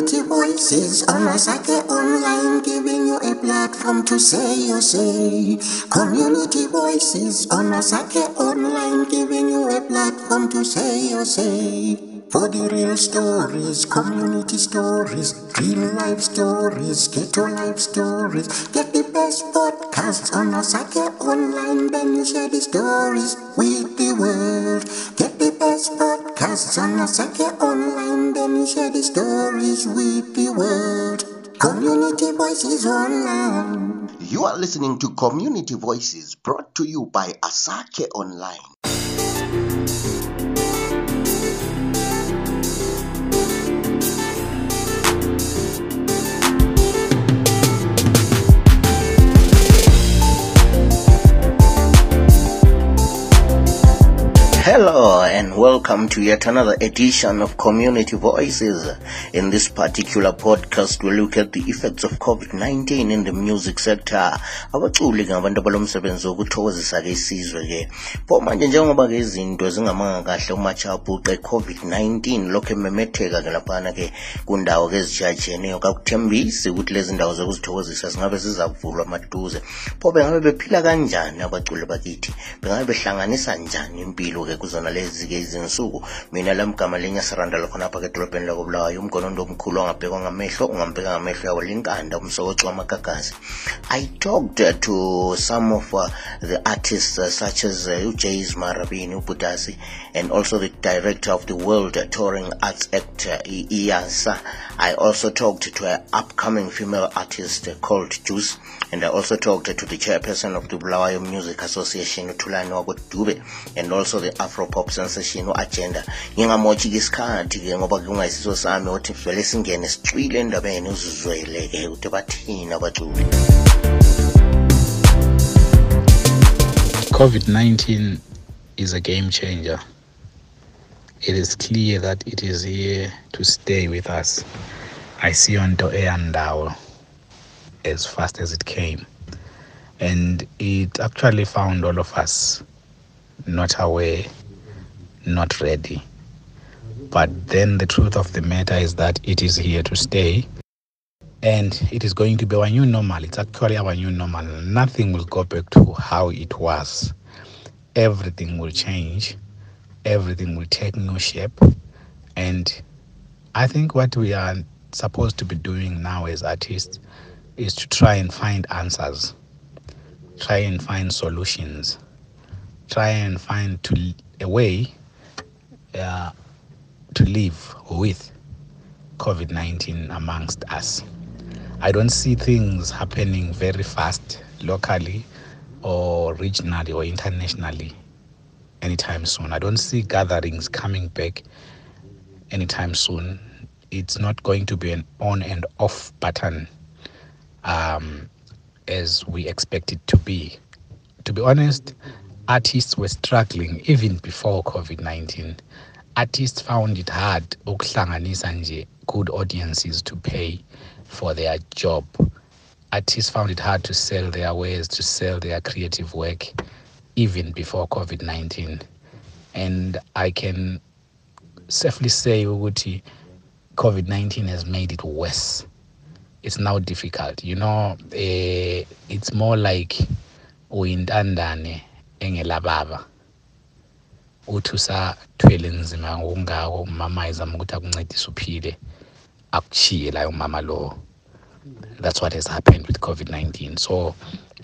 Community voices on Masake Online, giving you a platform to say your say. Community voices on Masake Online, giving you a platform to say your say. For the real stories, community stories, real life stories, ghetto life stories. Get the best podcasts on Masake Online, then you share the stories with the world. Get the best podcasts on Masake Online, then share the stories with the world. Community Voices Online. You are listening to Community Voices brought to you by Asake Online. Hello and welcome to yet another edition of Community Voices. In this particular podcast, we look at the effects of COVID-19 in the music sector. Abaculi ngabantu abalomsebenzi wokuthokozisa ke isizwe ke. Pho manje njengoba ke izinto zingamanga kahle umachapuqe COVID-19 lokho ememetheka ke laphana ke kundawo ke ezijajeneyo kakuthembisi ukuthi lezi ndawo zokuzithokozisa zingabe zizavulwa maduze. Pho bengabe bephila kanjani abaculi bakithi? Bengabe behlanganisa njani impilo ke kuzona lezi ke izinsuku mina la mgama lenya sirandala khonapha ke edolobheni lakobulawayo umgonondo omkhulu ongabhekwa ngamehlo ungambheka ngamehlo yawo linkanda umsokoci wamagagazi. I talked to some of uh, the artists uh, such as uh, ujays marabini ubudasi and also the director of the world touring arts act uh, iasa i also talked to an upcoming female artist called juice and i also talked to the chairperson of the bulawayo music association utulani wakodube and also the sensation u-agenda ngingamotshi-ke isikhathi ke ngoba sami vele singene sicwile endabeni uzizwele-ke eh, ukuthi bathini abaculi COVID 19 is a game changer. It is clear that it is here to stay with us. I see onto Eyandao as fast as it came. And it actually found all of us not aware, not ready. But then the truth of the matter is that it is here to stay. And it is going to be our new normal. It's actually our new normal. Nothing will go back to how it was. Everything will change. Everything will take new shape. And I think what we are supposed to be doing now as artists is to try and find answers, try and find solutions, try and find to a way uh, to live with COVID 19 amongst us. I don't see things happening very fast locally or regionally or internationally anytime soon. I don't see gatherings coming back anytime soon. It's not going to be an on and off button um, as we expect it to be. To be honest, artists were struggling even before COVID 19. Artists found it hard ukuhlanganisa nje good audiences to pay for their job. Artists found it hard to sell their wares, to sell their creative work, even before COVID 19. And I can safely say ukuthi COVID 19 has made it worse. It's now difficult. You know, eh, it's more like uyintandane engelababa. Uthi usathwele nzima ngokungako umama ezama ukuthi akuncedise uphile akuchiye layo mama lo. That's what has happened with covid-19 so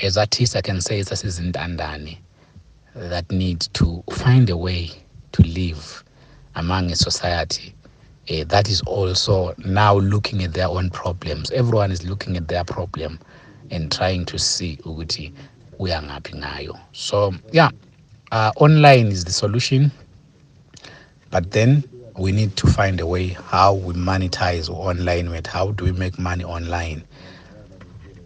as artists i can say sasizintandane that need to find a way to live among a society uh, that is also now looking at their own problems. Everyone is looking at their problem and trying to see ukuthi uyangaphi ngayo so yeah uh, online is the solution but then we need to find a way how we monetize online with how do we make money online.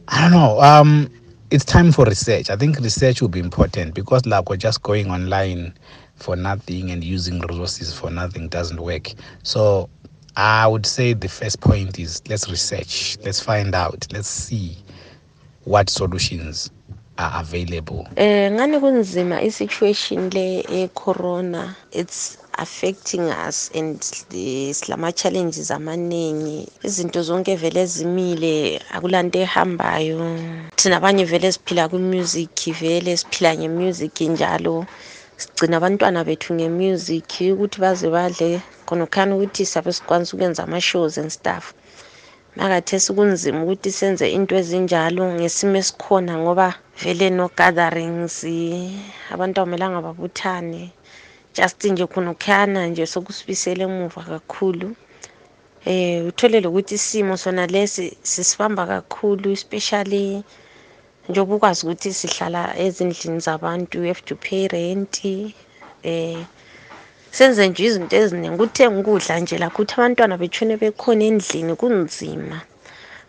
I don't know um it's time for research. I think research will be important because like we're just going online for nothing and using resources for nothing doesn't work. So i would say the first point is let's research let's find out let's see what solutions are available? Eh ngani kunzima i situation le e corona it's affecting us and silama-challenges amaningi. Izinto zonke vele ezimile akulanto ehambayo. Thina abanye vele siphila kwi-music vele siphila nge-music njalo. Sigcina abantwana bethu nge-music ukuthi baze badle khonokhani ukuthi sabe sikwanisa ukwenza ama-shows and stuff. Makathesi kunzima ukuthi senze into ezinjalo ngesimo esikhona ngoba vele no gatherings abantu akumelanga babuthane. Just nje khonokhana nje sokusibisela emuva kakhulu. Eh uthole lokuthi isimo sona lesi sisibamba kakhulu especially njengoba ukwazi ukuthi sihlala ezindlini zabantu you have to pay rent eh senze nje izinto eziningi. Ukuthenga ukudla nje lakho ukuthi abantwana betshone bekhona endlini kunzima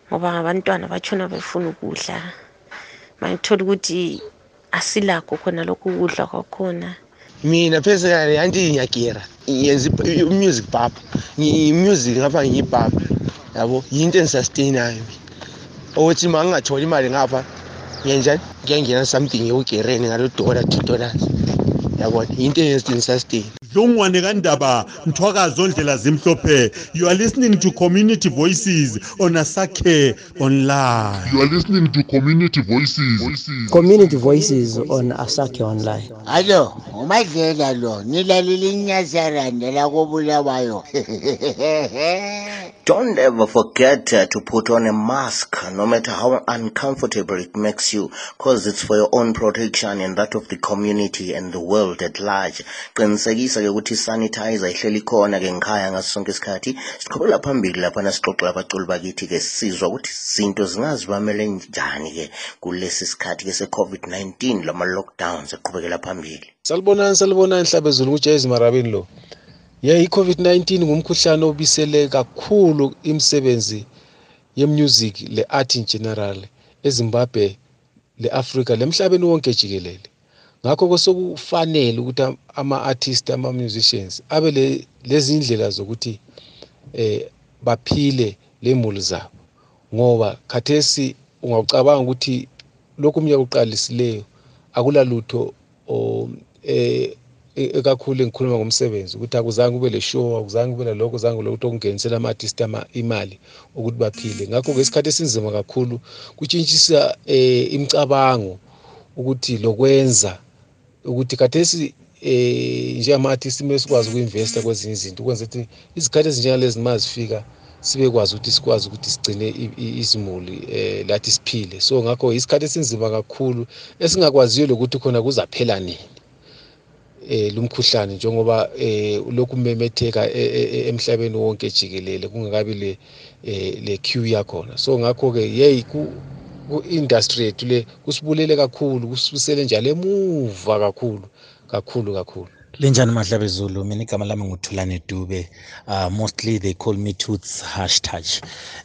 ngoba abantwana batshona befuna ukudla. Mayithola ukuthi asilakho khona lokhu ukudla kwakhona. Mina personally anti ngiyagera ngiyenza i-music papa i-music ngapha ngiyipapa yabo yinto engisustain-ayo ukuthi uma ngingatholi imali ngapha ngenjani? Ngiyangena something ekugereni ngalo dollar two dollars. Yabona yinto engisustain dlungwane kandaba mthwakazo ndlela zimhlophe you are listening to community voices on asakhe online You are listening to Community Voices. Community Voices on Asake Online. Alo, umadlela lo, nilalile inyazaranda la kobulawayo. Don't ever forget uh, to put on a mask, no matter how uncomfortable it makes you, cause it's for your own protection and that of the community and the world at large. Qinisekisa ke ukuthi sanitizer ihleli khona ke ngikhaya ngaso sonke isikhathi. Siqhubela phambili lapha nasixoxela abaculi bakithi ke sizwa ukuthi izinto zingazibamele njani ke kulesi sikhathi ke se-COVID-19 lama lockdowns eqhubekela phambili. salibonani salibonani hlabezulu kujayezi marabeni lo ye i-covid-19 ngumkhuhlane obisele kakhulu imisebenzi yemusic le-art in general ezimbabwe le-afrika lemhlabeni wonke jikelele ngakho kwesekufanele ukuthi ama-artist ama-musicians abe le- lezi ndlela zokuthi eh baphile lemuli zabo. Ngoba khathesi ungacabanga ukuthi lokhu umnyaka uqalisileyo akulalutho eh e- ekakhulu engikhuluma ngomsebenzi ukuthi akuzange kube le show akuzange kube lalokho zange lokho okungenisela ama-artist ama- imali ukuthi baphile. Ngakho-ke isikhathi esinzima kakhulu kutshintshisa eh imicabango ukuthi lokwenza ukuthi khathesi eh njengama-artist kumele sikwazi uku-investa kwezinye izinto ukwenza ukuthi izikhathi ezinjengalezi ma zifika sibekwazi ukuthi sikwazi ukuthi sigcine izimuli eh lathi siphile. So ngakho isikhathi esinzima kakhulu esingakwaziyo lokuthi khona kuzaphela nini eh lumkhuhlane njengoba eh lokhu memetheka e- e- e- emhlabeni wonke jikelele kungakabi le eh le queue yakhona. So ngakho ke ku ku-industry yethu le kusibulele kakhulu kusibusele njalo emuva kakhulu kakhulu kakhulu. Linjani mahlabezulu mina igama lami nguthulane dube. Uh, mostly they call me toots hashtag.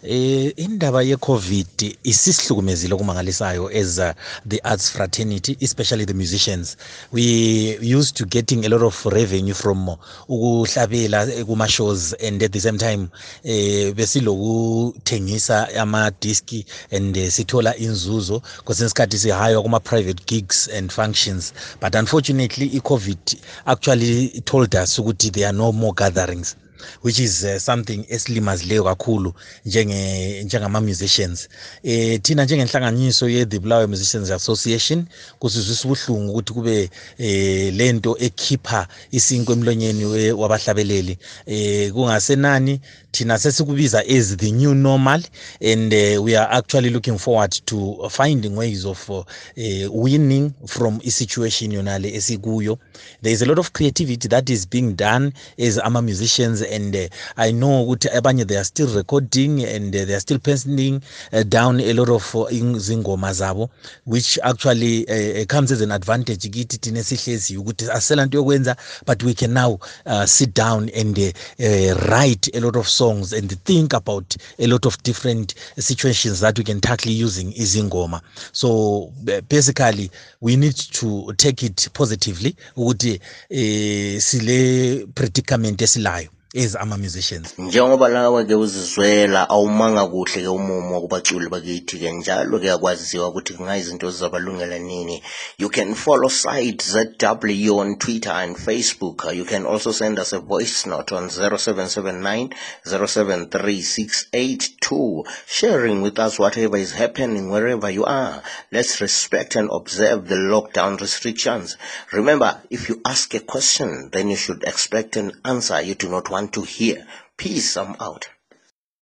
Eh indaba ye-covid isisihlukumezile okumangalisayo as uh, the arts fraternity especially the musicians. We used to getting a lot of revenue from ukuhlabela kuma-shows and at the same time eh besilokuthengisa amadiski and uh, sithola inzuzo. Kwesinye isikhathi sihaywa kuma-private gigs and functions. But unfortunately i-covid actually told us ukuthi there are no more gatherings which is uh, something esilimazileyo kakhulu njenge njengama-musicians. Eh thina njengenhlanganiso ye-the bulawayo musicians association kusizwisa ubuhlungu ukuthi kube eh lento ekhipha isinkwa emlonyeni wabahlabeleli. Eh kungasenani thina sesikubiza as the new normal and uh, we are actually looking forward to finding ways of uh, winning from isituation yonale esikuyo. There is a lot of creativity that is being done as ama-musicians and uh, i know ukuthi abanye they are still recording and uh, they are still penciling uh, down a lot of izingoma zabo which actually comes as an advantage kithi thina esihleziyo ukuthi asela nto yokwenza but we can now sit down and write a lot of songs and think about a lot of different situations that we can tackle using izingoma. So basically we need to take it positively ukuthi eh sile predicament esilayo as ama-musicians. Njengoba lawe ke uzizwela awumanga kuhle ke umumo wakubaculi bakithi ke njalo ke akwaziwa ukuthi kungayizinto zizabalungela nini. You can follow site zw on twitter and facebook. You can also send us a voice note on 0779 073682 sharing with us whatever is happening wherever you are. Let's respect and observe the lockdown restrictions. Remember if you ask a question then you should expect an answer. You do not want to hear. Peace i'm out